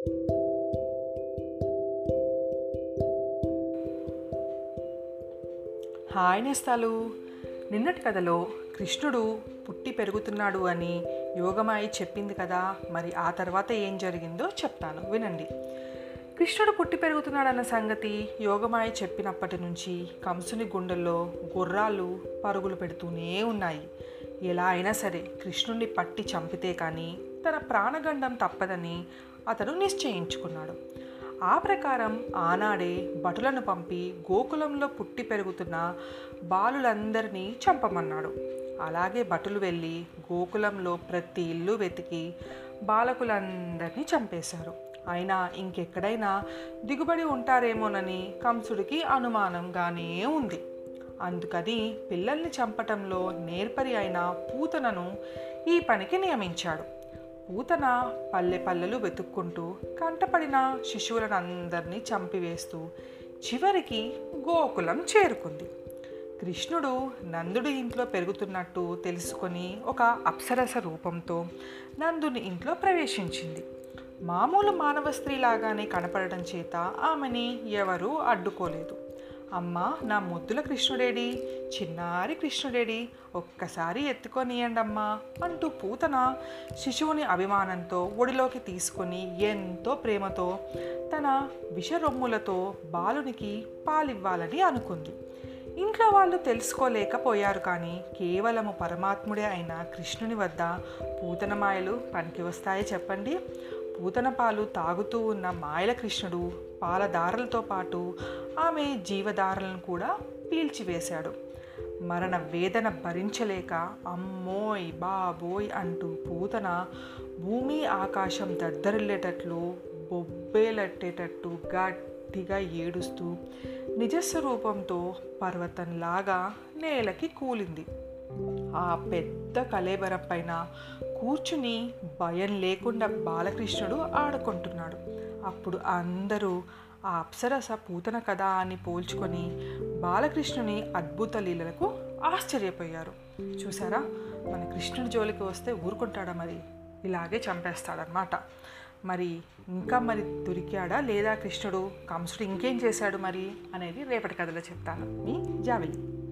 Hi నేస్తాలు. నిన్నటి కథలో కృష్ణుడు పుట్టి పెరుగుతున్నాడు అని యోగమాయి చెప్పింది కదా మరి ఆ తర్వాత ఏం జరిగిందో చెప్తాను. వినండి. కృష్ణుడు పుట్టి పెరుగుతున్నాడన్న సంగతి యోగమాయ చెప్పినప్పటి నుంచి కంసుని గుండెల్లో గుర్రాలు పరుగులు పెడుతూనే ఉన్నాయి. ఎలా అయినా సరే కృష్ణుడిని పట్టి చంపితే కానీ తన ప్రాణగండం తప్పదని అతను నిశ్చయించుకున్నాడు. ఆ ప్రకారం ఆనాడే భటులను పంపి గోకులంలో పుట్టి పెరుగుతున్న బాలులందరినీ చంపమన్నాడు. అలాగే భటులు వెళ్ళి గోకులంలో ప్రతి ఇల్లు వెతికి బాలకులందరినీ చంపేశారు. అయినా ఇంకెక్కడైనా దిగుబడి ఉంటారేమోనని కంసుడికి అనుమానంగానే ఉంది. అందుకని పిల్లల్ని చంపటంలో నేర్పరి అయిన పూతనను ఈ పనికి నియమించాడు. ఊతన పల్లె పల్లెలు వెతుక్కుంటూ కంటపడిన శిశువులను అందరినీ చంపివేస్తూ చివరికి గోకులం చేరుకుంది. కృష్ణుడు నందుడి ఇంట్లో పెరుగుతున్నట్టు తెలుసుకొని ఒక అప్సరస రూపంతో నందుని ఇంట్లో ప్రవేశించింది. మామూలు మానవ స్త్రీలాగానే కనపడటం చేత ఆమెని ఎవరూ అడ్డుకోలేదు. అమ్మా నా ముద్దుల కృష్ణుడేడి. చిన్నారి కృష్ణుడేడి ఒక్కసారి ఎత్తుకొనియండమ్మా అంటూ పూతన శిశువుని అభిమానంతో ఒడిలోకి తీసుకొని ఎంతో ప్రేమతో తన విషరొమ్ములతో బాలునికి పాలివ్వాలని అనుకుంది. ఇంట్లో వాళ్ళు తెలుసుకోలేకపోయారు కానీ కేవలము పరమాత్ముడే అయిన కృష్ణుని వద్ద పూతనమాయలు పనికి వస్తాయి చెప్పండి. పూతన పాలు తాగుతూ ఉన్న మాయల కృష్ణుడు పాలదారలతో పాటు ఆమె జీవధారలను కూడా పీల్చివేశాడు. మరణ వేదన భరించలేక అమ్మోయ్ బాబోయ్ అంటూ పూతన భూమి ఆకాశం దద్దరిల్లేటట్లు బొబ్బేలట్టేటట్టు గట్టిగా ఏడుస్తూ నిజస్వరూపంతో పర్వతంలాగా నేలకి కూలింది. ఆ పెద్ద కలేబరం పైన కూర్చుని భయం లేకుండా బాలకృష్ణుడు ఆడుకుంటున్నాడు. అప్పుడు అందరూ ఆ అప్సరస పూతన కదా అని పోల్చుకొని బాలకృష్ణుని అద్భుత లీలలకు ఆశ్చర్యపోయారు. చూసారా మన కృష్ణుడి జోలికి వస్తే ఊరుకుంటాడా మరి? ఇలాగే చంపేస్తాడనమాట మరి ఇంకా మరి దొరికాడా లేదా కృష్ణుడు? కంసుడు ఇంకేం చేశాడు మరి? అనేది రేపటి కథలో చెప్తాను. మీ జావిలి.